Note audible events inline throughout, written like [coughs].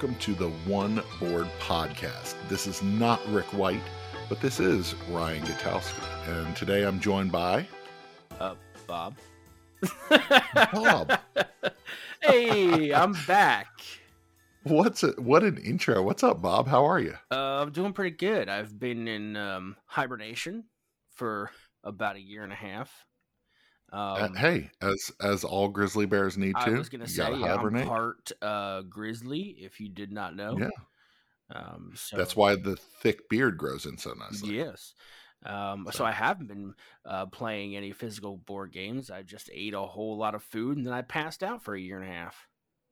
welcome to the One Board Podcast. This is not Rick White, but this is Ryan Gutowski. And today I'm joined by Uh, Bob. Bob. [laughs] hey, I'm back. What's it? What an intro. What's up, Bob? How are you? Uh, I'm doing pretty good. I've been in um, hibernation for about a year and a half. Uh, Um, hey, as as all grizzly bears need I to, was gonna you say yeah, I'm hibernate. part uh, grizzly. If you did not know, Yeah, Um, so that's why the thick beard grows in so nicely. Yes. Um, so. So- I haven't been uh, playing any physical board games. I just ate a whole lot of food and then I passed out for a year and a half.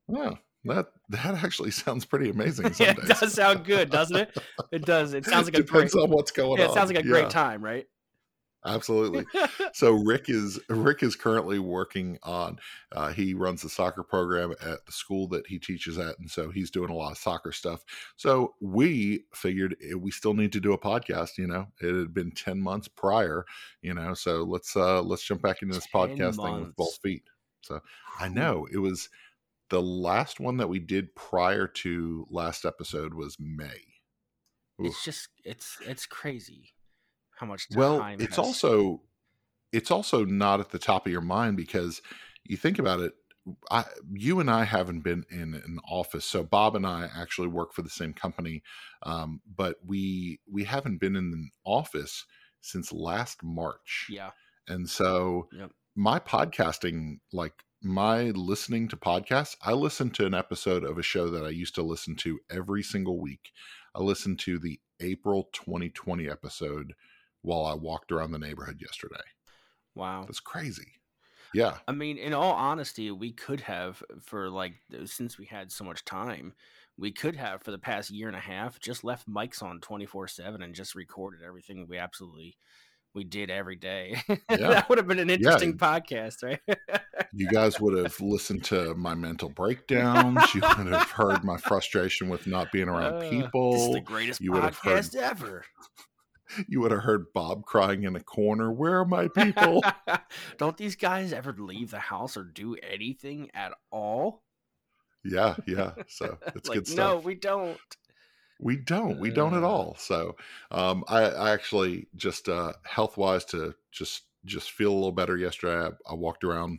Wow, that that actually [laughs] sounds pretty amazing. [laughs] Yeah, it does sound good, doesn't it? It does. It [laughs] sounds like a great. Depends on what's going Yeah, on. it sounds like a Yeah, great time, right? Absolutely. [laughs] so Rick is Rick is currently working on. Uh, he runs the soccer program at the school that he teaches at, and so he's doing a lot of soccer stuff. So we figured eh, we still need to do a podcast. You know, it had been ten months prior. You know, so let's uh let's jump back into this 10 podcast thing with both feet. So I know it was the last one that we did prior to last episode was May. Oof. It's just it's it's crazy how much time. well it's has- also it's also not at the top of your mind because you think about it I, you and I haven't been in an office. So Bob and I actually work for the same company, um, but we we haven't been in an office since last March. yeah And so Yep. my podcasting, like my listening to podcasts, I listen to an episode of a show that I used to listen to every single week. I listened to the April 2020 episode while I walked around the neighborhood yesterday. wow. That's crazy. Yeah. I mean, in all honesty, we could have for like since we had so much time, we could have for the past year and a half just left mics on twenty four seven and just recorded everything we absolutely we did every day. [laughs] that would have been an interesting podcast, right? You guys would have listened to my mental breakdowns. You would have heard my frustration with not being around [laughs] Uh, people. the greatest you would have heard- podcast ever. You would have heard Bob crying in a corner. Where are my people? [laughs] Don't these guys ever leave the house or do anything at all? yeah, yeah. So [laughs] it's like, good stuff. no, we don't. We don't. We don't at all. So um, I, I actually just uh, health wise to just just feel a little better yesterday. I, I walked around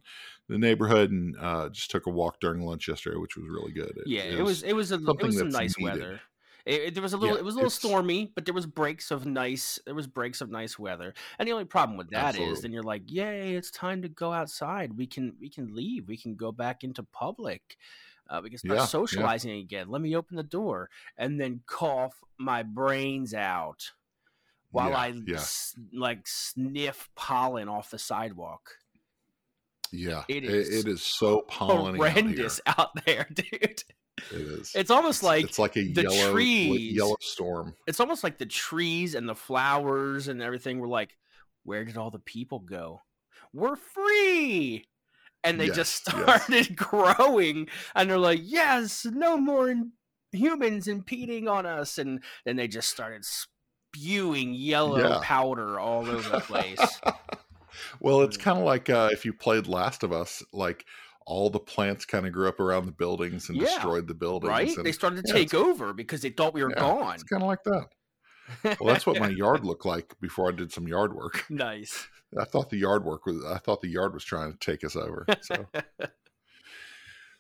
the neighborhood and uh, just took a walk during lunch yesterday, which was really good. It, yeah, it was it was a, it was some nice needed. weather. It, it- there was a little Yeah, it was a little stormy, but there was breaks of nice there was breaks of nice weather. And the only problem with that is Absolutely. then you're like, "Yay, it's time to go outside. We can we can leave. We can go back into public. Uh, we can start Yeah, yeah. socializing again. Let me open the door and then cough my brains out while Yeah, I yeah. s- like sniff pollen off the sidewalk. yeah. it It, is it is so out here. Horrendous [laughs] out there, dude. It is. It's almost like it's like a the yellow trees- yellow storm. it's almost like the trees and the flowers and everything were like, where did all the people go? We're free. And they just Yes, yes. started [laughs] growing and they're like, yes, no more in- humans impeding on us. And then they just started spewing yellow Yeah. powder all over the place. [laughs] well, it's Mm. kind of like uh, if you played Last of Us, like all the plants kind of grew up around the buildings and Yeah, destroyed the buildings. right? and They started to yeah, take over because they thought we were yeah, gone. It's kind of like that. [laughs] Well, that's what my yard looked like before I did some yard work. nice. [laughs] I thought the yard work was. I thought the yard was trying to take us over. So, [laughs]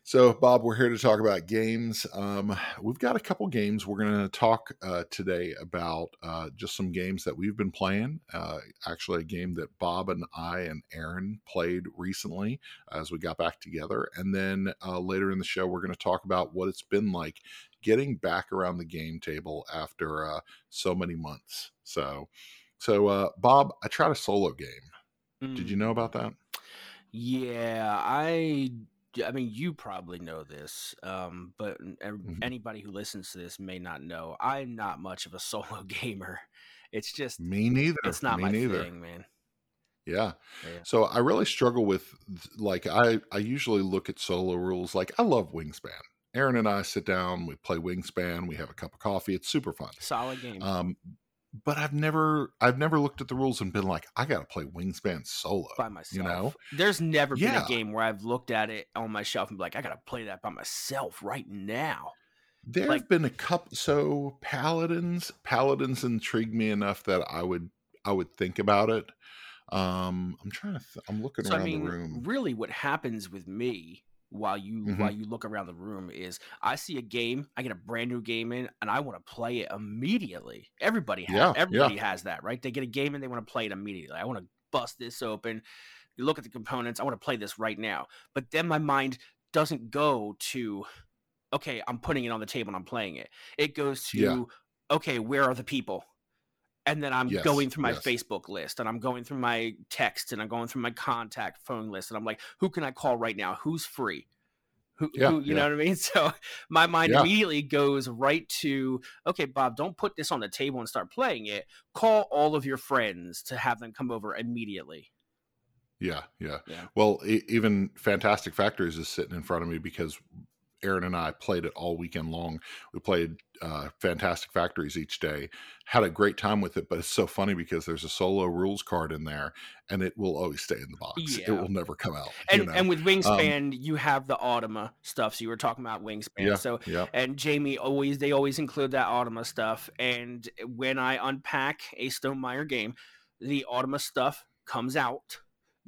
so Bob, we're here to talk about games. Um, we've got a couple games. We're going to talk uh, today about uh, just some games that we've been playing. Uh, actually, a game that Bob and I and Aaron played recently as we got back together, and then uh, later in the show, we're going to talk about what it's been like getting back around the game table after uh, so many months. So, so uh, Bob, I tried a solo game. Did you know about that? Yeah, I I mean you probably know this, um, but Mhm. anybody who listens to this may not know. I'm not much of a [laughs] solo gamer. It's just Me neither. it's not Me my neither. thing, man. Yeah. Yeah. So I really struggle with like I I usually look at solo rules like I love Wingspan. Aaron and I sit down, we play Wingspan, we have a cup of coffee. It's super fun. Solid game. Um but I've never I've never looked at the rules and been like I got to play Wingspan solo. by myself. You know? There's never been a game where I've looked at it on my shelf and be like, I gotta play that by myself right now. There Like- have been a couple. So paladins, paladins intrigue me enough that I would I would think about it. Um, I'm trying to. Th- I'm looking So I around mean, the room. really, what happens with me while you Mhm. while you look around the room is I see a game, I get a brand new game in, and I want to play it immediately. Everybody, has, Yeah, yeah. everybody has that, right? They get a game and they want to play it immediately. I want to bust this open. You look at the components. I want to play this right now. But then my mind doesn't go to, okay, I'm putting it on the table and I'm playing it. It goes to, Yeah. okay, where are the people? And then I'm Yes, going through my yes. Facebook list and I'm going through my text and I'm going through my contact phone list and I'm like, who can I call right now? Who's free? Who, Yeah, who you yeah. know what I mean? [laughs] So my mind Yeah. immediately goes right to, okay, Bob, don't put this on the table and start playing it. Call all of your friends to have them come over immediately. Yeah, yeah. Yeah. Well, e- even Fantastic Factories is sitting in front of me because Aaron and I played it all weekend long. We played uh, Fantastic Factories each day, had a great time with it. But it's so funny because there's a solo rules card in there, and it will always stay in the box. It will never come out. And you know? and with Wingspan, you have the Automa stuff. So you were talking about Wingspan. yeah, So yeah, and Jamey always they always include that Automa stuff. And when I unpack a Stonemaier game, the Automa stuff comes out,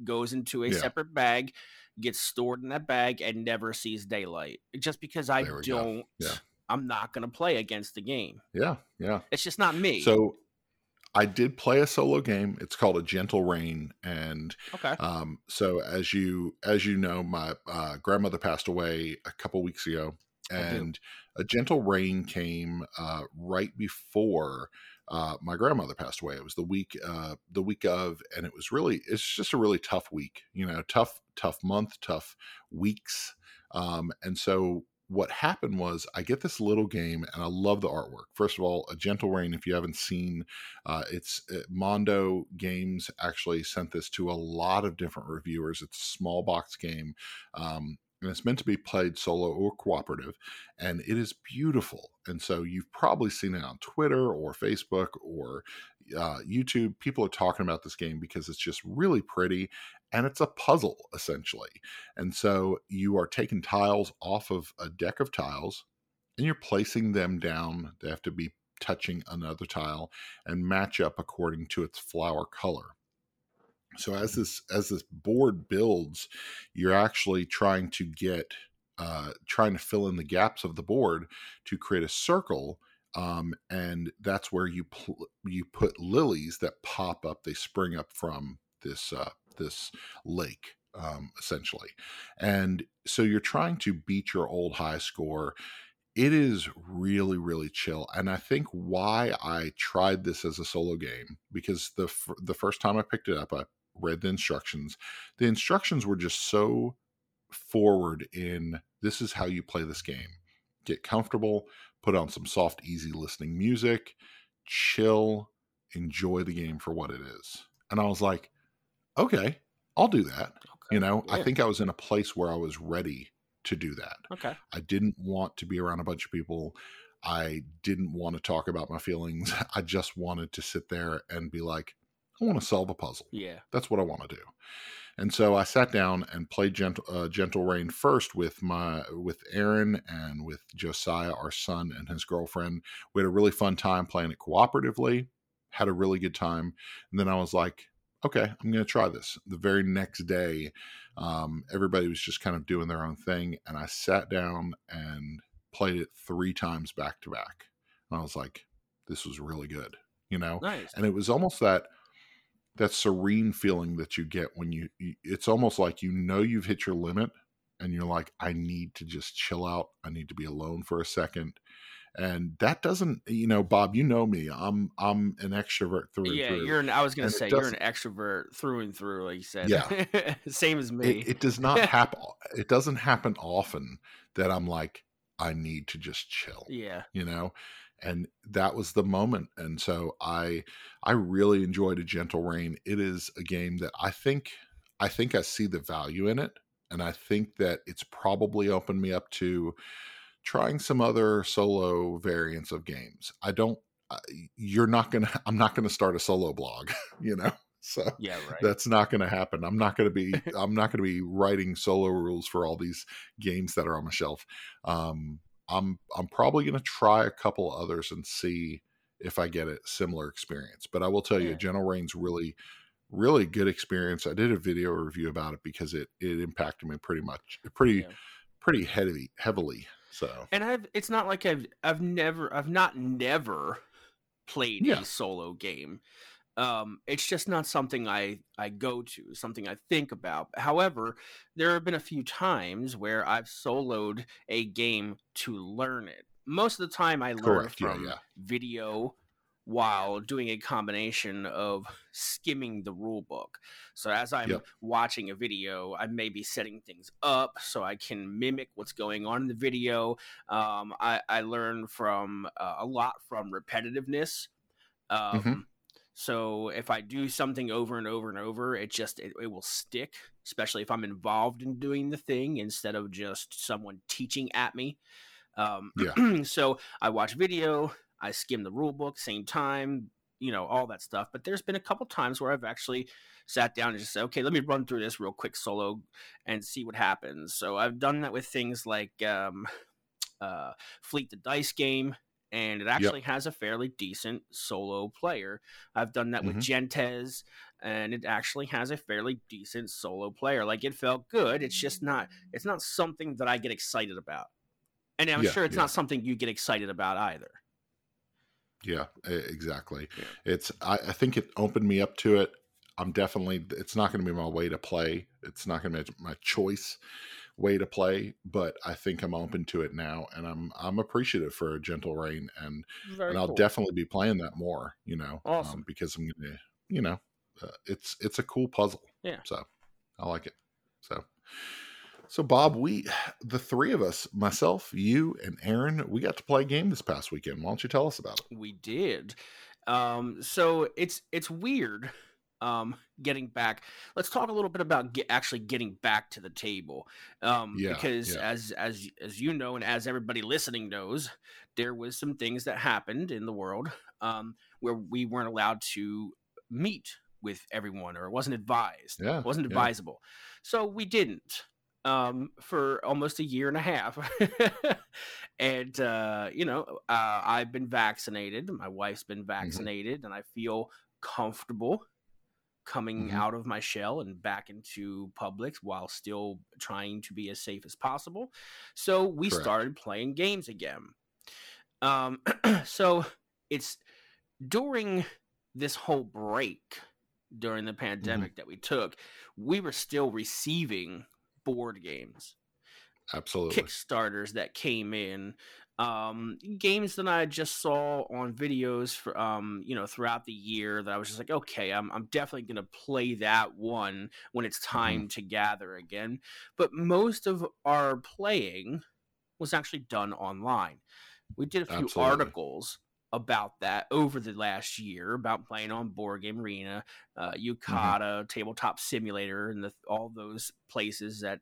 goes into a Yeah. separate bag, gets stored in that bag, and never sees daylight. Just because I There we go. don't, Yeah. I'm not going to play against the game. yeah, yeah. It's just not me. So I did play a solo game. It's called A Gentle Rain, and okay, Um, so as you as you know, my uh, grandmother passed away a couple weeks ago, and a gentle rain came uh, right before uh, my grandmother passed away. It was the week uh, the week of, and it was really it's just a really tough week. You know, tough tough month, tough weeks, um, and so. What happened was, I get this little game, and I love the artwork. First of all, a gentle rain. If you haven't seen uh, it's uh, Mondo Games actually sent this to a lot of different reviewers. It's a small box game, um, and it's meant to be played solo or cooperative, and it is beautiful. And so you've probably seen it on Twitter or Facebook or uh, YouTube. People are talking about this game because it's just really pretty. And it's a puzzle essentially. And so you are taking tiles off of a deck of tiles and you're placing them down. They have to be touching another tile and match up according to its flower color. So as this as this board builds, you're actually trying to get uh, trying to fill in the gaps of the board to create a circle, um, and that's where you pl- you put lilies that pop up. They spring up from this uh, this lake um, essentially, and so you're trying to beat your old high score. It is really really chill and i think why i tried this as a solo game because the f- the first time i picked it up i read the instructions. The instructions were just so forward in this is how you play this game. Get comfortable put on some soft easy listening music chill enjoy the game for what it is. And i was like okay i'll do that okay. you know i think i was in a place where i was ready to do that okay, I didn't want to be around a bunch of people. I didn't want to talk about my feelings. [laughs] I just wanted to sit there and be like, I want to solve a puzzle. yeah, That's what I want to do. And so I sat down and played Gentle, uh, Gentle Rain first with my with Aaron and with Josiah, our son, and his girlfriend. We had a really fun time playing it cooperatively. Had a really good time. And then I was like, okay, I'm going to try this. The very next day, um, everybody was just kind of doing their own thing, and I sat down and played it three times back to back. And I was like, this was really good, you know nice. and it was almost that that serene feeling that you get when you, you it's almost like you know you've hit your limit and you're like i need to just chill out i need to be alone for a second and that doesn't you know bob you know me i'm i'm an extrovert through Yeah, and through you're. An, I was gonna And say you're an extrovert through and through, like you said. Yeah. [laughs] same as me. it, it does not [laughs] happen it doesn't happen often that i'm like i need to just chill yeah, you know and that was the moment and so i i really enjoyed a gentle rain it is a game that i think i think i see the value in it and i think that it's probably opened me up to trying some other solo variants of games i don't uh, you're not gonna [laughs] i'm not gonna start a solo blog [laughs] you know so yeah, right. that's not going to happen i'm not going to be [laughs] i'm not going to be writing solo rules for all these games that are on my shelf um I'm I'm probably going to try a couple others and see if I get a similar experience. But I will tell Yeah. you, Gentle Rain's really really good experience. I did a video review about it because it it impacted me pretty much pretty Yeah. pretty heavy heavily. So And I've it's not like I've I've never I've not never played Yeah. a solo game. Um, it's just not something I I go to, something I think about. However, there have been a few times where I've soloed a game to learn it. Most of the time, I learn Correct, yeah, from yeah. video while doing a combination of skimming the rule book. So as I'm Yep. watching a video, I may be setting things up so I can mimic what's going on in the video. Um, I, I learn from uh, a lot from repetitiveness. Um, Mhm. So if I do something over and over and over, it just it, it will stick. Especially if I'm involved in doing the thing instead of just someone teaching at me. Um, [clears throat] so I watch video, I skim the rule book, same time, you know, all that stuff. But there's been a couple times where I've actually sat down and just said, okay, let me run through this real quick solo and see what happens. So I've done that with things like um, uh, Fleet the Dice game, and it actually has a fairly decent solo player. I've done that with Gentes, and it actually has a fairly decent solo player. Like it felt good. It's just not. It's not something that I get excited about, and I'm Yeah, sure it's yeah. not something you get excited about either. Yeah, exactly. Yeah. It's I, I think it opened me up to it. I'm definitely it's not going to be my way to play. It's not going to be my choice way to play, but I think I'm open to it now and I'm I'm appreciative for a gentle rain and Very and I'll cool. definitely be playing that more, you know, um, Awesome. because I'm going to, you know, uh, it's it's a cool puzzle. Yeah. So, I like it. So so Bob, we [sighs] the three of us, myself, you and Aaron, we got to play a game this past weekend. Why don't you tell us about it? we did. Um, so it's it's weird. Um, getting back. Let's talk a little bit about get, actually getting back to the table. Um, Yeah, because yeah. as as as you know, and as everybody listening knows, there was some things that happened in the world um, where we weren't allowed to meet with everyone, or it wasn't advised. Yeah. It wasn't yeah. advisable. So we didn't um, for almost a year and a half. [laughs] and, uh, you know, uh, I've been vaccinated. My wife's been vaccinated, and I feel comfortable coming Mhm. out of my shell and back into public while still trying to be as safe as possible. So we Correct. started playing games again. Um, [clears throat] so it's during this whole break during the pandemic that we took, we were still receiving board games, Absolutely. Kickstarters that came in, um, games that I just saw on videos for, um, you know, throughout the year that I was just like, okay, I'm, I'm definitely going to play that one when it's time to gather again. But most of our playing was actually done online. We did a few Absolutely. articles about that over the last year about playing on Board Game Arena, uh, Yucata, Tabletop Simulator, and the, all those places that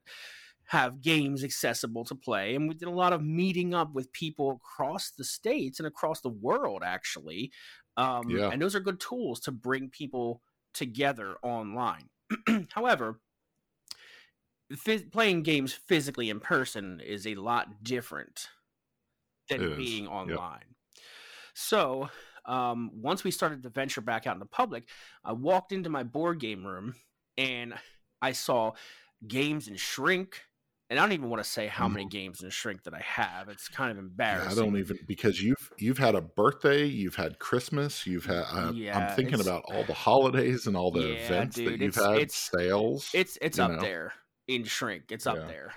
have games accessible to play. And we did a lot of meeting up with people across the states and across the world, actually. Um, Yeah. And those are good tools to bring people together online. [clears throat] However, phys- playing games physically in person is a lot different than It is, being yep. So, um, once we started to venture back out in the public, I walked into my board game room and I saw games in shrink. And I don't even want to say how many games in shrink that I have. It's kind of Mm-hmm. Embarrassing. I don't even because you've you've had a birthday, you've had Christmas, you've had. Uh, Yeah, I'm thinking about all the holidays and all the Yeah, events dude, that you've it's- had, it's- sales. It's it's up know? there in shrink. It's up Yeah. there.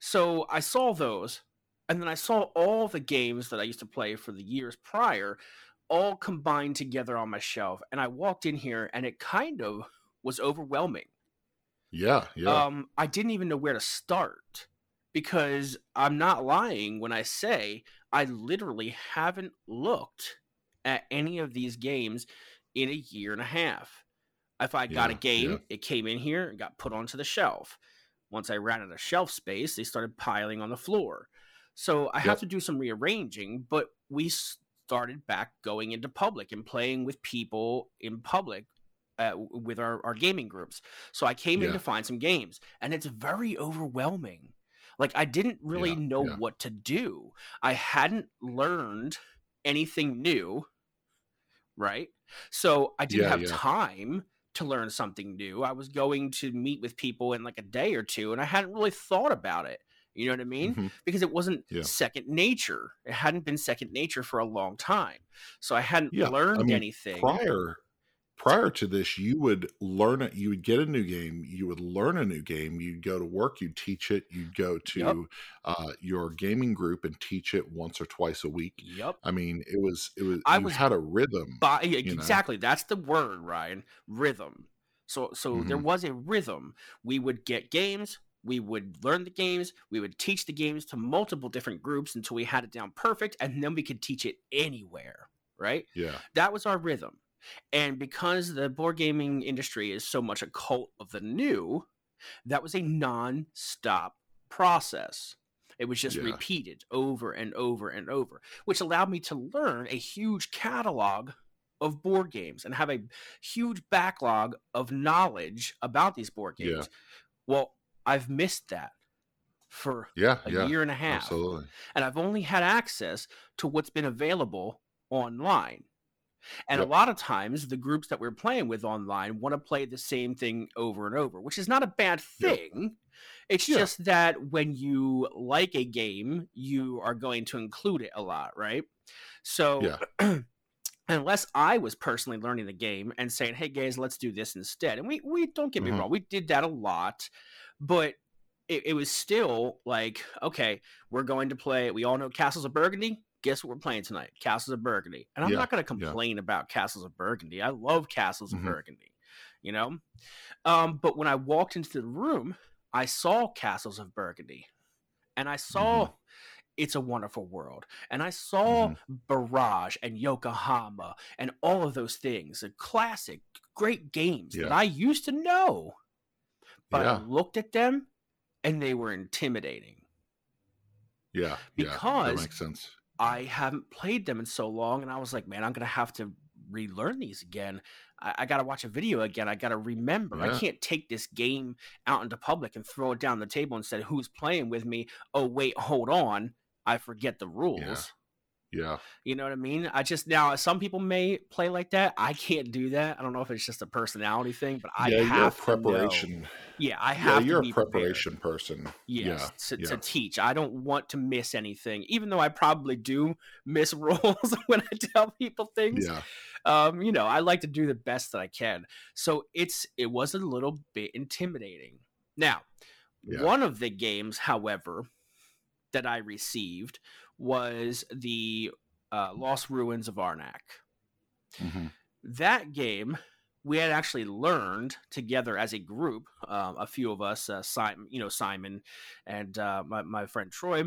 So I saw those, and then I saw all the games that I used to play for the years prior, all combined together on my shelf. And I walked in here, and it kind of was overwhelming. yeah, yeah, Um, I didn't even know where to start because I'm not lying when I say I literally haven't looked at any of these games in a year and a half. If I got a game, yeah. it came in here and got put onto the shelf. Once I ran out of shelf space, they started piling on the floor. So I have to do some rearranging, but we started back going into public and playing with people in public uh, with our, our gaming groups. So I came in to find some games, and it's very overwhelming. Like I didn't really Yeah, know yeah. what to do. I hadn't learned anything new, right? So I didn't Yeah, have yeah. time to learn something new. I was going to meet with people in like a day or two and I hadn't really thought about it. You know what I mean? Mhm. Because it wasn't Yeah. second nature. It hadn't been second nature for a long time. So I hadn't Yeah, I learned mean, anything. Prior prior to this, you would learn it. You would get a new game. You would learn a new game. You'd go to work. You'd teach it. You'd go to uh, your gaming group and teach it once or twice a week. Yep. I mean, it was it was I was had a rhythm. By, you know? exactly. That's the word, Ryan. Rhythm. So so there Mhm. was a rhythm. We would get games, we would learn the games, we would teach the games to multiple different groups until we had it down perfect, and then we could teach it anywhere, right? Yeah, That was our rhythm. And because the board gaming industry is so much a cult of the new, that was a non-stop process. It was just Yeah. repeated over and over and over, which allowed me to learn a huge catalog of board games and have a huge backlog of knowledge about these board games. Yeah. games. Well, I've missed that for yeah, a yeah. year and a half Absolutely. and I've only had access to what's been available online. And Yep. a lot of times, the groups that we're playing with online want to play the same thing over and over, which is not a bad thing. It's Yeah. just that when you like a game, you are going to include it a lot, right? So, Yeah. [clears throat] unless I was personally learning the game and saying, "Hey guys, let's do this instead," and we we don't get me Mhm. wrong, we did that a lot, but it, it was still like, okay, we're going to play. We all know Castles of Burgundy. Guess what we're playing tonight? Castles of Burgundy. And I'm Yeah, not going to yeah. complain about Castles of Burgundy. I love Castles Mhm. of Burgundy. You know, um, but when I walked into the room, I saw Castles of Burgundy, and I saw. Mm-hmm. It's a Wonderful World. And I saw Barrage and Yokohama and all of those things. A classic, great games that I used to know. But I looked at them and they were intimidating. Yeah, yeah, that Because- makes sense. I haven't played them in so long, and I was like, man, I'm gonna have to relearn these again. I, I gotta watch a video again. I gotta remember. I can't take this game out into public and throw it down the table and say, "Who's playing with me?" Oh, wait, hold on. I forget the rules. Yeah, You know what I mean? I just now some people may play like that. I can't do that. I don't know if it's just a personality thing, but I yeah. You're have preparation. Yeah, I Yeah, have you're to a be prepared. preparation person. Yes, to, yeah. to teach. I don't want to miss anything, even though I probably do miss [laughs] rules when I tell people things. Yeah, Um, you know, I like to do the best that I can. So it's it was a little bit intimidating. Now, Yeah. one of the games, however, that I received was the uh, Lost Ruins of Arnak. mhm, That game we had actually learned together as a group. Um, a few of us, uh, Simon, you know, Simon, and uh, my my friend Troy.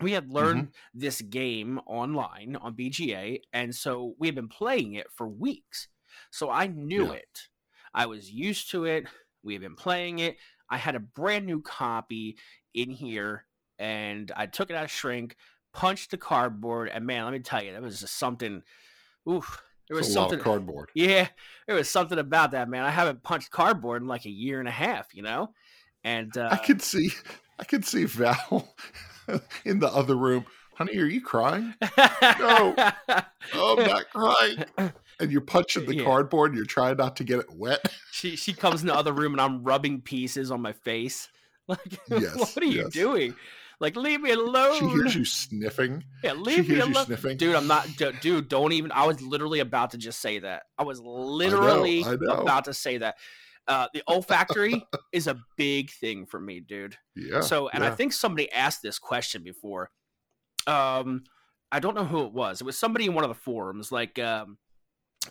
We had learned this game online on BGA, and so we had been playing it for weeks. So I knew Yeah. it. I was used to it. We had been playing it. I had a brand new copy in here, and I took it out of shrink, punched the cardboard, and man, let me tell you, that was just something. Oof, there was it's a lot something. of [laughs] cardboard. Yeah, there was something about that, man. I haven't punched cardboard in like a year and a half, you know. And uh, I could see, I could see Val [laughs] in the other room. Honey, are you crying? No. Oh, I'm not crying. And you're punching the Yeah. cardboard. And you're trying not to get it wet. she she comes in the other room and I'm rubbing pieces on my face. [laughs] Like, Yes, what are you doing? Like, leave me alone. She hears you sniffing. Yeah, She leave me alone. sniffing. Dude, I'm not, dude. Don't even. I was literally about to just say that. I was literally I know. about to say that. Uh, the olfactory [laughs] is a big thing for me, dude. Yeah. So, and I think somebody asked this question before. Um, I don't know who it was. It was somebody in one of the forums, like um,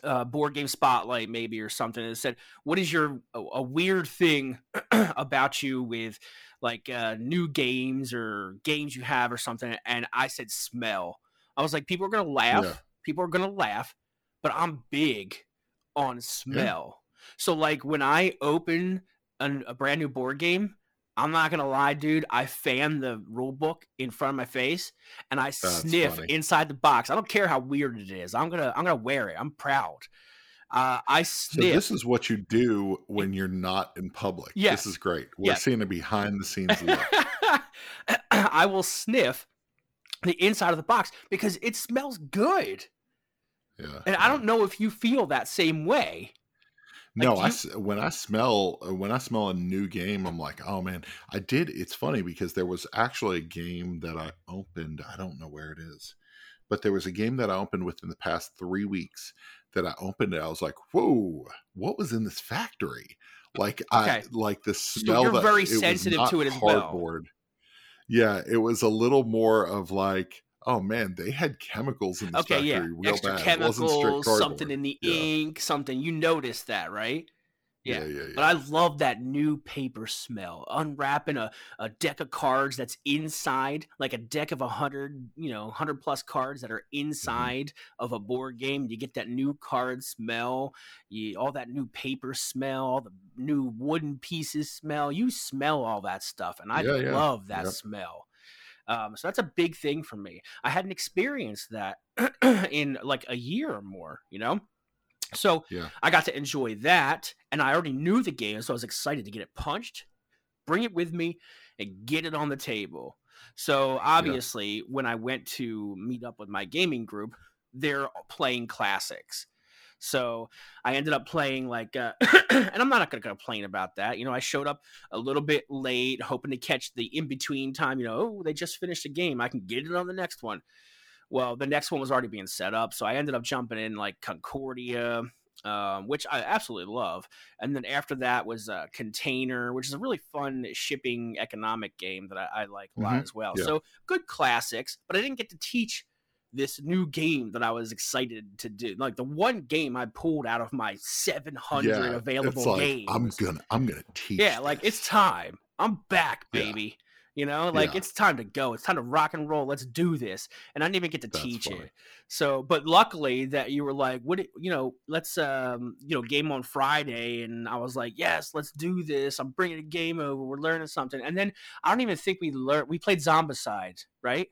uh, Board Game Spotlight, maybe or something. It said, "What is your a, a weird thing [clears throat] about you with like uh, new games or games you have or something?" And I said, "Smell." I was like, "People are gonna laugh. Yeah. People are gonna laugh, but I'm big on smell." So, like when I open an, a brand new board game, I'm not gonna lie, dude. I fan the rule book in front of my face and I sniff funny. inside the box. I don't care how weird it is. I'm gonna I'm gonna wear it. I'm proud. Uh, I So this is what you do when you're not in public. Yes. This is great. We're Yes. seeing a behind the scenes look. [laughs] I will sniff the inside of the box because it smells good. Yeah. And I don't know if you feel that same way. No, Like, I s- when I smell uh, when I smell a new game, I'm like, oh man, I did. It's funny because there was actually a game that I opened. I don't know where it is, but there was a game that I opened within the past three weeks that I opened it. I was like, whoa, what was in this factory? Like I like the So smell. you're that very sensitive to it as well. Yeah, it was a little more of like, oh man, they had chemicals in this Okay, factory yeah. real Extra bad. It wasn't straight chemicals, something in the Yeah. ink, something. You noticed that, right? Yeah, yeah, yeah. But I love that new paper smell. Unwrapping a, a deck of cards that's inside, like a deck of a hundred, you know, hundred plus cards that are Mm-hmm. inside of a board game. You get that new card smell, you all that new paper smell, all the new wooden pieces smell. You smell all that stuff, and I Yeah, love that smell. Um, so that's a big thing for me. I hadn't experienced that [clears throat] in like a year or more, you know. So Yeah. I got to enjoy that, and I already knew the game, so I was excited to get it punched, bring it with me, and get it on the table. So obviously, when I went to meet up with my gaming group, they're playing classics. So I ended up playing like, uh, [coughs] and I'm not going to complain about that. You know, I showed up a little bit late, hoping to catch the in between time. You know, oh, they just finished a game. I can get it on the next one. Well, the next one was already being set up, so I ended up jumping in like Concordia, um, which I absolutely love. And then after that was uh, Container, which is a really fun shipping economic game that I, I like a lot Mhm. as well. Yeah. So good classics, but I didn't get to teach this new game that I was excited to do. Like the one game I pulled out of my 700 yeah, available like, games. I'm gonna I'm gonna teach. Yeah, like it's time. I'm back, baby. You know, like Yeah. it's time to go. It's time to rock and roll. Let's do this. And I didn't even get to That's teach funny. it. So, but luckily that you were like, what, you know, let's, um, you know, game on Friday. And I was like, yes, let's do this. I'm bringing a game over. We're learning something. And then I don't even think we learned, we played Zombicide, right?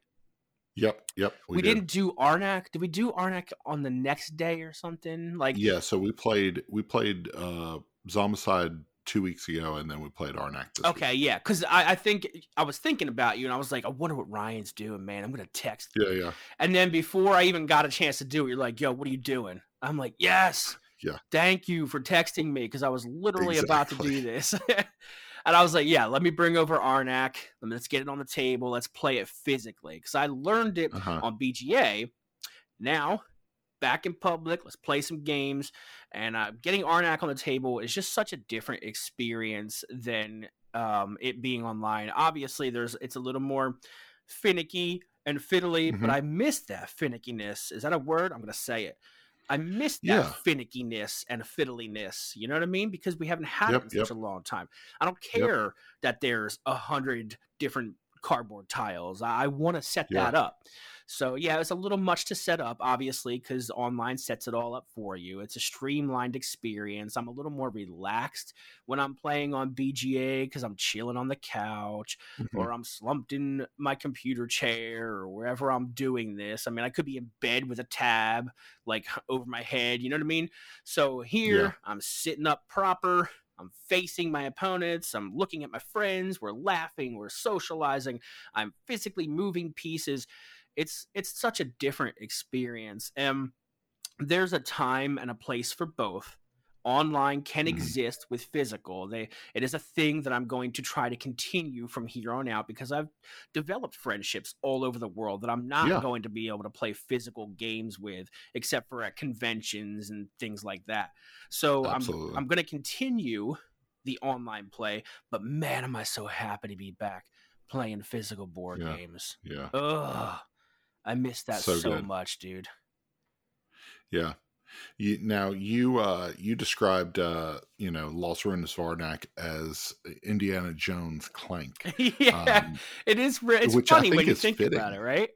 Yep, yep. We, did. didn't do Arnak. Did we do Arnak on the next day or something? Like, Yeah, so we played we played uh Zombicide two weeks ago, and then we played Arnak this Okay, yeah, because I, I think I was thinking about you, and I was like, I wonder what Ryan's doing, man. I'm gonna text. week. Yeah, yeah, And then before I even got a chance to do it, you're like, Yo, what are you doing? I'm like, Yes. [sighs] Yeah. Thank you for texting me because I was literally about to do this. [laughs] and I was like, Yeah, let me bring over Arnak. Let's get it on the table. Let's play it physically because I learned it uh-huh. on BGA. Now, back in public, let's play some games. And uh, getting Arnak on the table is just such a different experience than um, it being online. Obviously, there's it's a little more finicky and fiddly, but Mhm. I miss that finickiness. Is that a word? I'm going to say it. I miss that Yeah. finickiness and fiddliness. You know what I mean? Because we haven't had Yep, it in yep. such a long time. I don't Yep. care that there's a hundred different cardboard tiles. I, I want to set Yeah. that up. So yeah, it's a little much to set up, obviously, because online sets it all up for you. It's a streamlined experience. I'm a little more relaxed when I'm playing on BGA because I'm chilling on the couch Mhm. or I'm slumped in my computer chair or wherever I'm doing this. I mean, I could be in bed with a tab like over my head. You know what I mean? So here Yeah. I'm sitting up proper. I'm facing my opponents. I'm looking at my friends. We're laughing. We're socializing. I'm physically moving pieces. It's it's such a different experience. And there's a time and a place for both. Online can Mhm. exist with physical. They it is a thing that I'm going to try to continue from here on out because I've developed friendships all over the world that I'm not Yeah. going to be able to play physical games with except for at conventions and things like that. So I'm I'm going to continue the online play, but man am I so happy to be back playing physical board Yeah. games. yeah, Ugh. I miss that so, So much, dude. yeah. You, now you uh you described uh you know Lost Ruins of Arnak as Indiana Jones Clank. [laughs] yeah, Um, it is. It's funny when you think fitting. about it, right?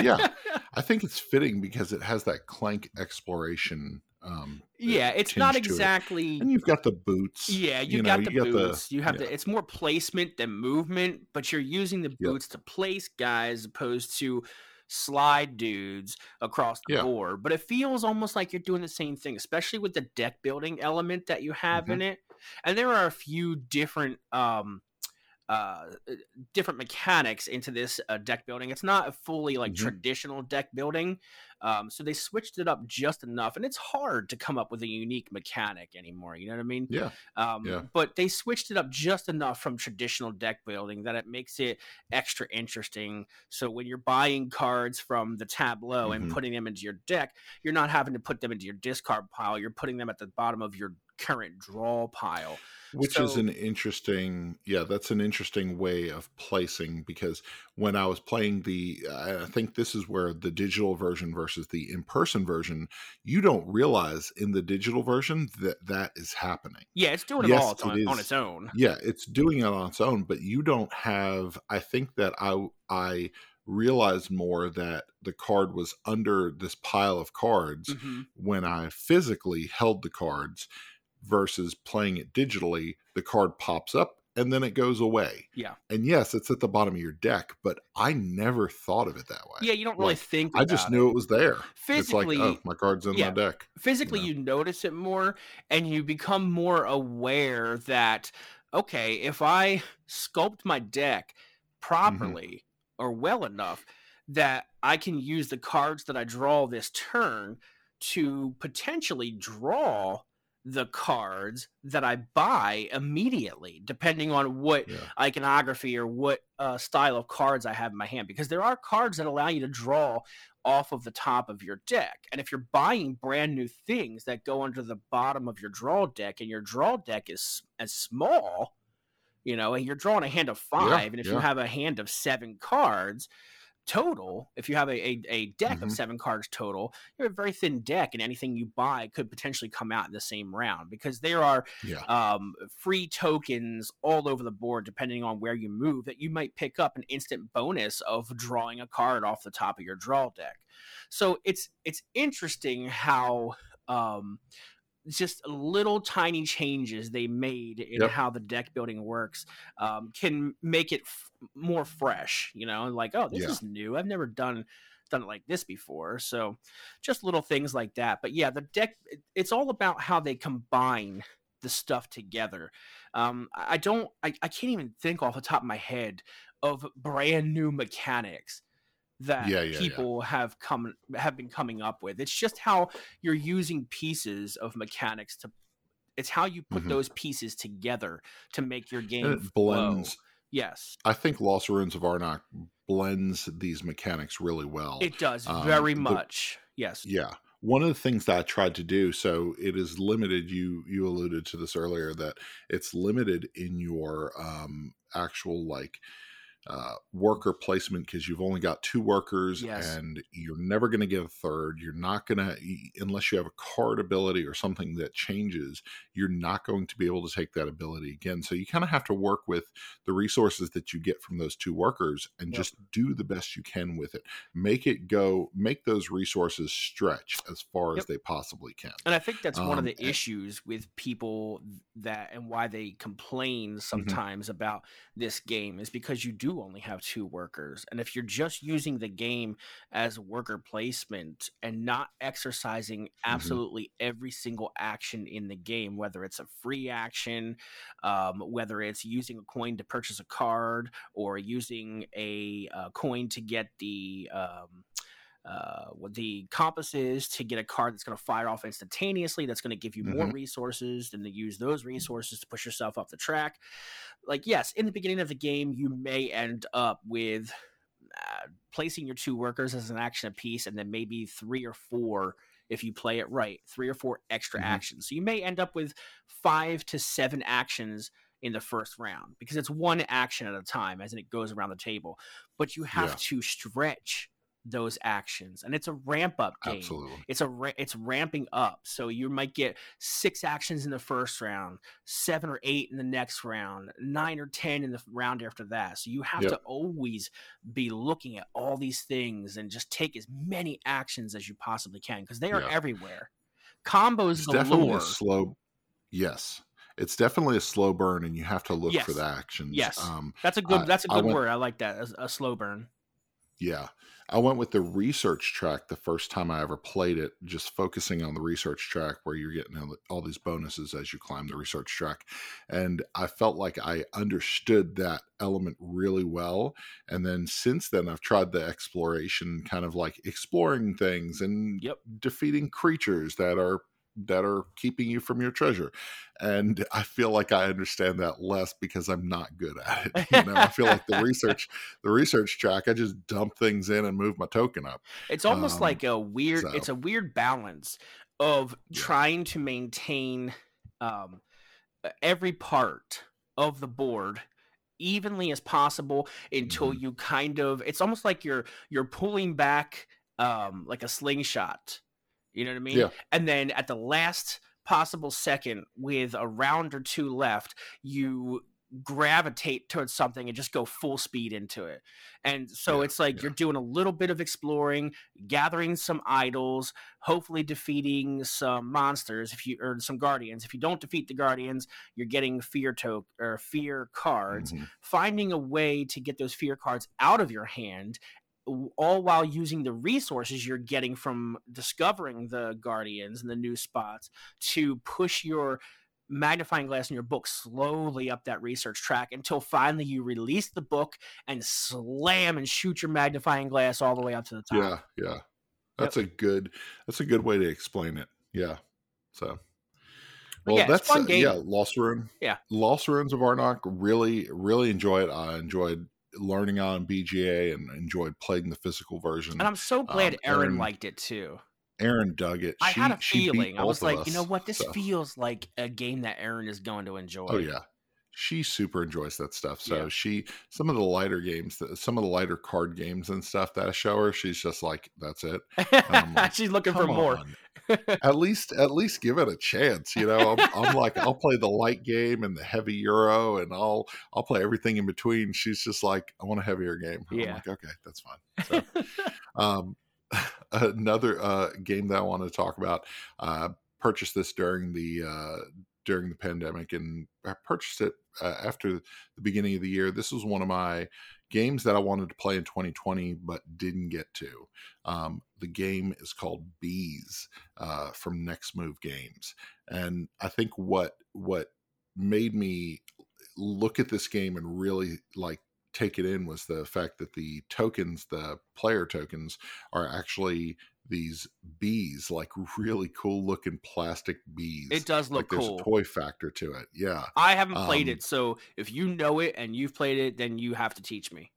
yeah, [laughs] I think it's fitting because it has that Clank exploration. Um, yeah. It's not to it. exactly. and you've got the boots. Yeah, you, you got know, the you got the- boots. you have yeah. the. It's more placement than movement, but you're using the Yep. boots to place guys, opposed to slide dudes across the Yeah. board. But it feels almost like you're doing the same thing, especially with the deck building element that you have Mm-hmm. in it. And there are a few different um uh, different mechanics into this uh, deck building. It's not a fully like Mhm. traditional deck building, um, so they switched it up just enough. And it's hard to come up with a unique mechanic anymore. You know what I mean? Yeah. Um, Yeah. But they switched it up just enough from traditional deck building that it makes it extra interesting. So when you're buying cards from the tableau and Mhm. putting them into your deck, you're not having to put them into your discard pile. You're putting them at the bottom of your current draw pile. Which is an interesting, yeah, that's an interesting way of placing because when I was playing the, I think this is where the digital version versus the in person version, you don't realize in the digital version that that is happening. Yeah, it's doing it Yes, all it on, on its own. Yeah, it's doing it on its own, but you don't have, I think that I, I, realized more that the card was under this pile of cards hmm when I physically held the cards versus playing it digitally, the card pops up and then it goes away. Yeah. And yes, it's at the bottom of your deck, but I never thought of it that way. Yeah, you don't really Like, think. I just knew it was there. Physically, like, oh, my card's in yeah. my deck. physically know? you notice it more and you become more aware that okay if i sculpt my deck mm-hmm. properly or well enough that i can use the cards that i draw this turn to potentially draw the cards that i buy immediately depending on what Yeah. iconography or what uh, style of cards I have in my hand because there are cards that allow you to draw off of the top of your deck. And if you're buying brand new things that go under the bottom of your draw deck and your draw deck is as small, you know, and you're drawing a hand of five, and if you have a hand of seven cards total, if you have a, a, a deck of Mhm. seven cards total, you have a very thin deck, and anything you buy could potentially come out in the same round because there are Yeah. um, free tokens all over the board, depending on where you move, that you might pick up an instant bonus of drawing a card off the top of your draw deck. So it's it's interesting how um, just little tiny changes they made in Yep. how the deck building works um, can make it f- more fresh. You know, like oh, this Yeah. is new. I've never done done it like this before. So just little things like that. But yeah, the deck it- it's all about how they combine the stuff together. Um, I I don't I, I can't even think off the top of my head of brand new mechanics that Yeah, yeah, yeah. people have come have been coming up with. It's just how you're using pieces of mechanics to it's how you put Mhm. those pieces together to make your game And it flow. blends. Yes, I think Lost Ruins of Arnak blends these mechanics really well. it does um, very the- much. Yes. Yeah. One of the things that I tried to do, so it is limited. You you alluded to this earlier that it's limited in your um, actual like uh, worker placement because you've only got two workers Yes. and you're never going to get a third. You're not going to unless you have a card ability or something that changes. You're not going to be able to take that ability again. So you kind of have to work with the resources that you get from those two workers and Yep. just do the best you can with it make it go make those resources stretch as far Yep. as they possibly can And I think that's one of Um, the and- issues with people that and why they complain Mm-hmm. sometimes about this game is because you do only have two workers. And if you're just using the game as worker placement and not exercising Mm-hmm. absolutely every single action in the game, whether it's a free action, um, whether it's using a coin to purchase a card or using a uh, coin to get the. Um, uh, what the compass is to get a card that's going to fire off instantaneously. That's going to give you more Mhm. resources, and to use those resources to push yourself up the track. Like, yes, in the beginning of the game, you may end up with uh, placing your two workers as an action apiece, and then maybe three or four if you play it right, three or four extra Mhm. actions. So you may end up with five to seven actions in the first round because it's one action at a time as it goes around the table. But you have Yeah. to stretch those actions, and it's a ramp up game. absolutely It's a ra- it's ramping up, so you might get six actions in the first round, seven or eight in the next round, nine or ten in the round after that. So you have Yep. to always be looking at all these things and just take as many actions as you possibly can because they are Yeah. everywhere. Combos it's definitely a slow yes it's definitely a slow burn and you have to look for the actions Yes. um That's a good. I- that's a good went- word. I like that. A, a slow burn. Yeah. I went with the research track the first time I ever played it, just focusing on the research track where you're getting all these bonuses as you climb the research track. And I felt like I understood that element really well. And then since then, I've tried the exploration, kind of like exploring things and Yep. defeating creatures that are that are keeping you from your treasure. And I feel like I understand that less because I'm not good at it. You know, I feel like the [laughs] research, the research track, I just dump things in and move my token up. It's almost Um, like a weird. so- It's a weird balance of Yeah. trying to maintain um, every part of the board evenly as possible until Mhm. you kind of. It's almost like you're you're pulling back um, like a slingshot. You know what I mean? Yeah. And then at the last possible second, with a round or two left, you gravitate towards something and just go full speed into it. And so Yeah, it's like yeah. you're doing a little bit of exploring, gathering some idols, hopefully defeating some monsters if you or some guardians. If you don't defeat the guardians, you're getting fear to or fear cards. Mhm. Finding a way to get those fear cards out of your hand all while using the resources you're getting from discovering the guardians and the new spots to push your magnifying glass in your book slowly up that research track until finally you release the book and slam and shoot your magnifying glass all the way up to the top. Yeah, yeah. That's a good that's a good way to explain it. Yeah. So well, yeah, that's uh, yeah, Lost Ruin. Yeah. Lost Ruins of Arnak. Really, really enjoy it. I enjoyed learning on BGA and enjoyed playing the physical version. And I'm so glad Um, Aaron, Aaron- liked it too. Aaron dug it. I She- had a feeling. I was like, you know what? This so- feels like a game that Aaron is going to enjoy. Oh yeah. She super enjoys that stuff. So Yeah. she some of the lighter games, some of the lighter card games and stuff that I show her, she's just like, that's it. Like, She's looking for more. [laughs] at least at least give it a chance you know I'm, I'm like i'll play the light game and the heavy euro and i'll i'll play everything in between she's just like i want a heavier game i'm like okay that's fine so um [laughs] another uh game that i want to talk about uh purchased this during the uh during the pandemic and i purchased it uh, after the beginning of the year. This was one of my games that i wanted to play in 2020 but didn't get to. Um, the game is called bees uh, from next move games. And i think what what made me look at this game and really like take it in was the fact that the tokens the player tokens are actually these bees like really cool looking plastic bees it does look like there's cool. a toy factor to it yeah I haven't played Um, it, so if you know it and you've played it, then you have to teach me.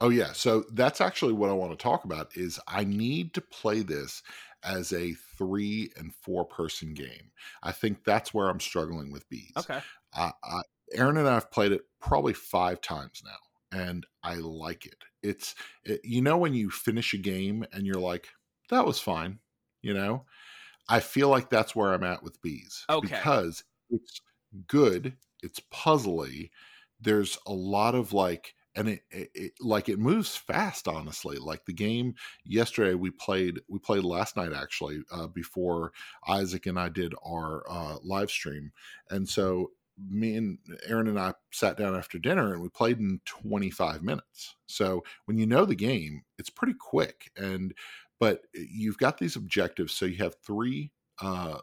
Oh yeah, so that's actually what I want to talk about is I need to play this as a 3 and 4 person game. I think that's where I'm struggling with bees. Okay. I, I Aaron and I have played it probably 5 times now and I like it. It's it, you know when you finish a game and you're like that was fine, you know? I feel like that's where I'm at with bees Okay. because it's good, it's puzzly. There's a lot of like and it, it, it like it moves fast honestly like the game yesterday we played we played last night actually uh, before isaac and i did our uh, live stream and so me and aaron and i sat down after dinner and we played in 25 minutes so when you know the game it's pretty quick and but you've got these objectives so you have three uh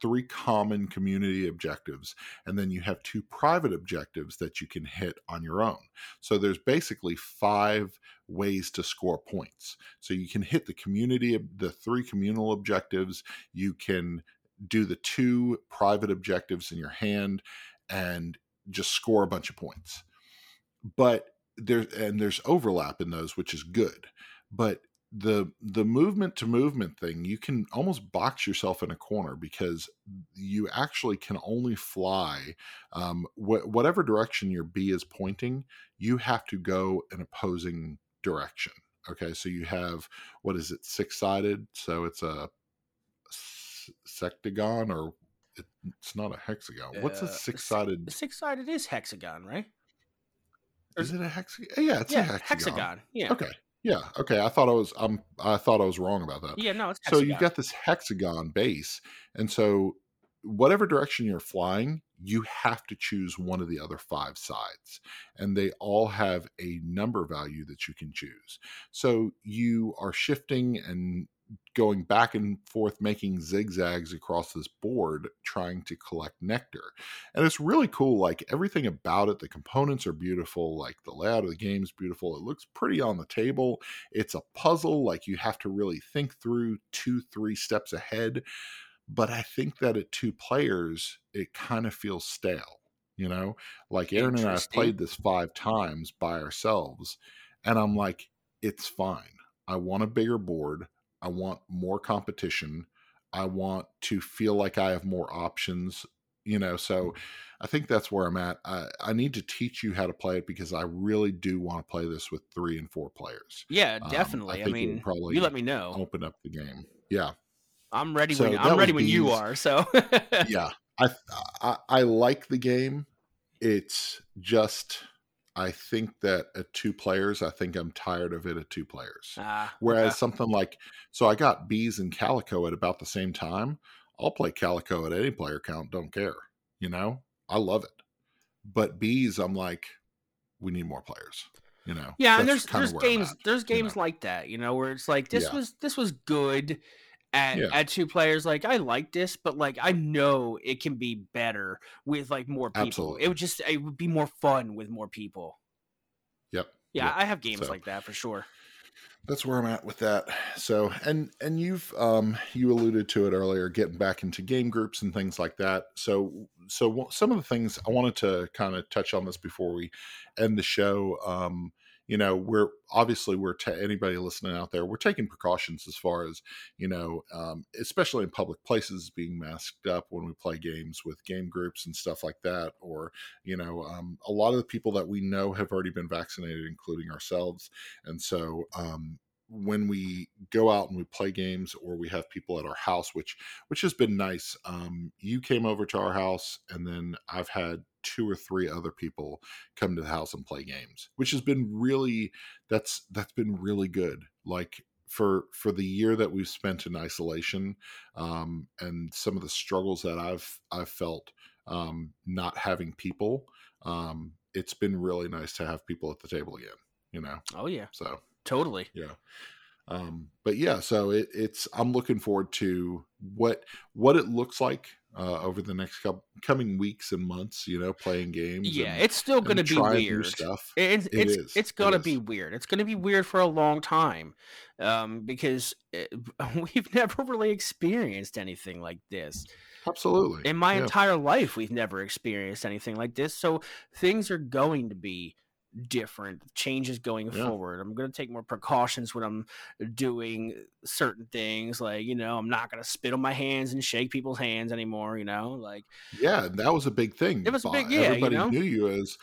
three common community objectives and then you have two private objectives that you can hit on your own so there's basically five ways to score points. So you can hit the community, the three communal objectives. You can do the two private objectives in your hand and just score a bunch of points. But there's and there's overlap in those, which is good. But the the movement to movement thing, you can almost box yourself in a corner because you actually can only fly um, wh- whatever direction your bee is pointing you have to go an opposing direction. Okay, so you have what is it, six sided? So it's a sectagon, or it, it's not a hexagon. What's a Uh, six sided? Six sided is hexagon, right? Is it a hexagon? Yeah, it's yeah, a hexagon. hexagon. Yeah. Okay, yeah, okay. I thought I was. I'm. I thought I was wrong about that. Yeah, no, it's So you've got this hexagon base, and so whatever direction you're flying, you have to choose one of the other five sides and they all have a number value that you can choose so you are shifting and going back and forth making zigzags across this board trying to collect nectar. And it's really cool like everything about it the components are beautiful like the layout of the game is beautiful it looks pretty on the table it's a puzzle like you have to really think through two three steps ahead but i think that at two players it kind of feels stale you know? Like aaron and i have played this five times by ourselves and i'm like it's fine i want a bigger board I want more competition. I want to feel like I have more options, you know. So I think that's where I'm at. I, I need to teach you how to play it because I really do want to play this with three and four players. Yeah, definitely. Um, I, I mean, probably you let me know. Open up the game. Yeah, I'm ready. So when, I'm ready when you are. So yeah, I, I I like the game. It's just I think that at two players, I think I'm tired of it at two players. Ah, Whereas okay. something like, so I got bees and calico at about the same time. I'll play calico at any player count, don't care. You know, I love it. But bees, I'm like, we need more players. You know, yeah, and there's there's games at, there's games you know? like that, you know, where it's like this yeah. was this was good, at, yeah. at two players like i like this but like i know it can be better with like more people Absolutely. it would just it would be more fun with more people yep yeah yep. i have games so, like that for sure that's where i'm at with that so and and you've um you alluded to it earlier getting back into game groups and things like that so so some of the things i wanted to kind of touch on this before we end the show um you know we're obviously we're to anybody listening out there we're taking precautions as far as you know um, especially in public places being masked up when we play games with game groups and stuff like that or you know um, a lot of the people that we know have already been vaccinated including ourselves. And so um, when we go out and we play games or we have people at our house which which has been nice um you came over to our house and then i've had two or three other people come to the house and play games which has been really that's that's been really good like for for the year that we've spent in isolation um and some of the struggles that i've i've felt um not having people um it's been really nice to have people at the table again you know oh yeah so Totally. Yeah. Um, but yeah, so it, it's I'm looking forward to what what it looks like uh, over the next couple, coming weeks and months. You know, playing games. Yeah, and, it's still going to be weird. Stuff. It's it it's, is. it's going to be weird. It's going to be weird for a long time um, because it, [laughs] we've never really experienced anything like this. Absolutely. In my yeah. entire life, we've never experienced anything like this. So things are going to be different changes going yeah. forward i'm going to take more precautions when i'm doing certain things like you know i'm not going to spit on my hands and shake people's hands anymore you know like yeah that was a big thing it was a big yeah everybody you know? knew you as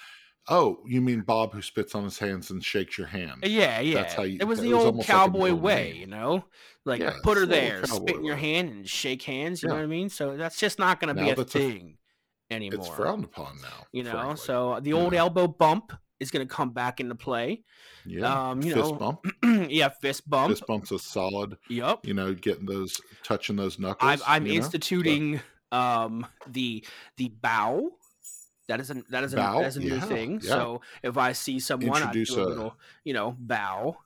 oh you mean bob who spits on his hands and shakes your hand yeah yeah that's how you, it was the old was cowboy like way name. you know like yeah, put her there spit in your way. hand and shake hands you yeah. know what i mean so that's just not going to be a thing a, anymore it's frowned upon now you know frankly. so the old elbow bump is going to come back into play. Yeah, um, you fist know, bump. [clears throat] yeah, fist bump. Fist bump's a solid. Yep. You know, getting those touching those knuckles. I'm, I'm instituting but, um the the bow. That is a that is a, bow? that is a new yeah, thing. Yeah. So if I see someone, Introduce I do a, a little you know bow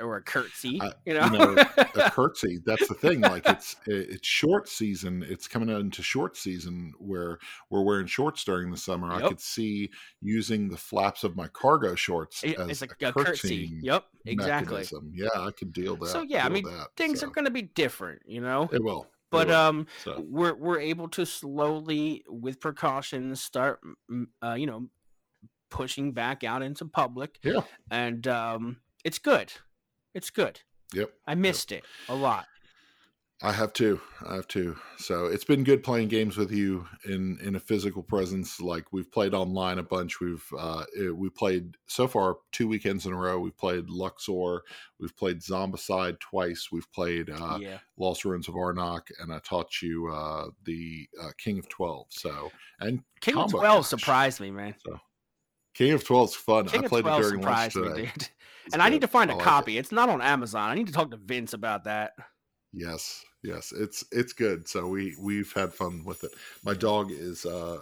or a curtsy, uh, you know, you know a [laughs] curtsy. That's the thing. Like it's it's short season. It's coming out into short season where we're wearing shorts during the summer. Yep. I could see using the flaps of my cargo shorts it, as like a, a curtsy. Yep, exactly. Mechanism. Yeah, I could deal that. So yeah, I mean that, things so. are going to be different. You know, it will. But um, so. we're we're able to slowly, with precautions, start, uh, you know, pushing back out into public. Yeah, and um, it's good. It's good. Yep. I missed yep. it a lot. I have too. I have too. So it's been good playing games with you in in a physical presence. Like we've played online a bunch. We've uh we played so far two weekends in a row. We've played Luxor. We've played Zombicide twice. We've played uh, yeah. Lost Ruins of Arnak, and I taught you uh the uh, King of Twelve. So and King of Twelve surprised me, man. So King of Twelve is fun. King I played it during lunch today. Me, [laughs] and good. I need to find a like copy. It. It's not on Amazon. I need to talk to Vince about that. Yes, yes, it's it's good. So we we've had fun with it. My dog is uh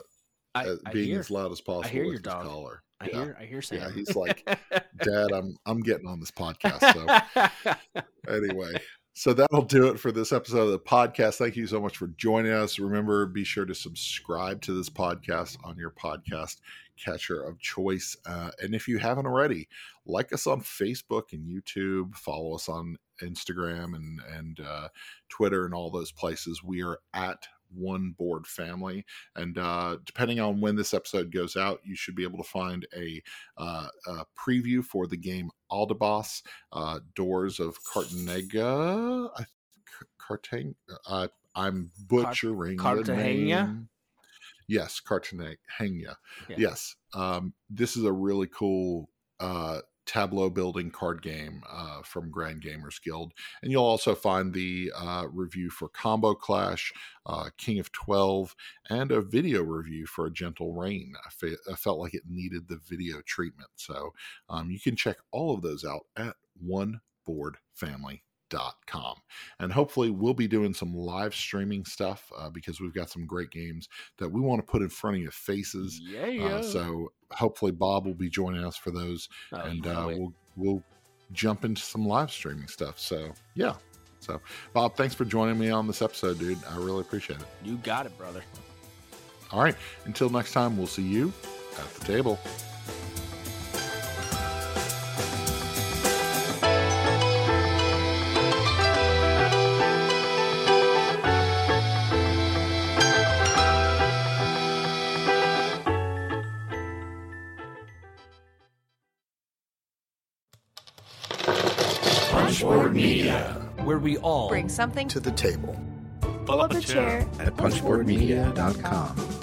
I, uh, I being hear, as loud as possible hear with your his dog. collar. I yeah. hear, I hear Sam. Yeah, he's like, [laughs] Dad, I'm I'm getting on this podcast. So [laughs] anyway, so that'll do it for this episode of the podcast. Thank you so much for joining us. Remember, be sure to subscribe to this podcast on your podcast catcher of choice. Uh, and if you haven't already, like us on Facebook and YouTube, follow us on Instagram and and uh, Twitter and all those places. We are at one board family and uh, depending on when this episode goes out you should be able to find a, uh, a preview for the game aldabas uh, doors of cartagena I, Cartagena, uh, i'm butchering the Cartagena? Yes cartagena Yeah. yes um, this is a really cool uh, tableau building card game uh, from Grand Gamers Guild. And you'll also find the uh, review for Combo Clash, uh, King of 12, and a video review for A Gentle Rain. I, fe- I felt like it needed the video treatment. So um, you can check all of those out at oneboardfamily.com. And hopefully, we'll be doing some live streaming stuff uh, because we've got some great games that we want to put in front of your faces. yeah. Uh, so hopefully Bob will be joining us for those, Oh, and uh, we'll we'll jump into some live streaming stuff. So yeah, so Bob, thanks for joining me on this episode, dude. I really appreciate it. you got it, brother. All right, until next time, we'll see you at the table. Where we all Bring something To the table Pull up a chair at punchboardmedia.com.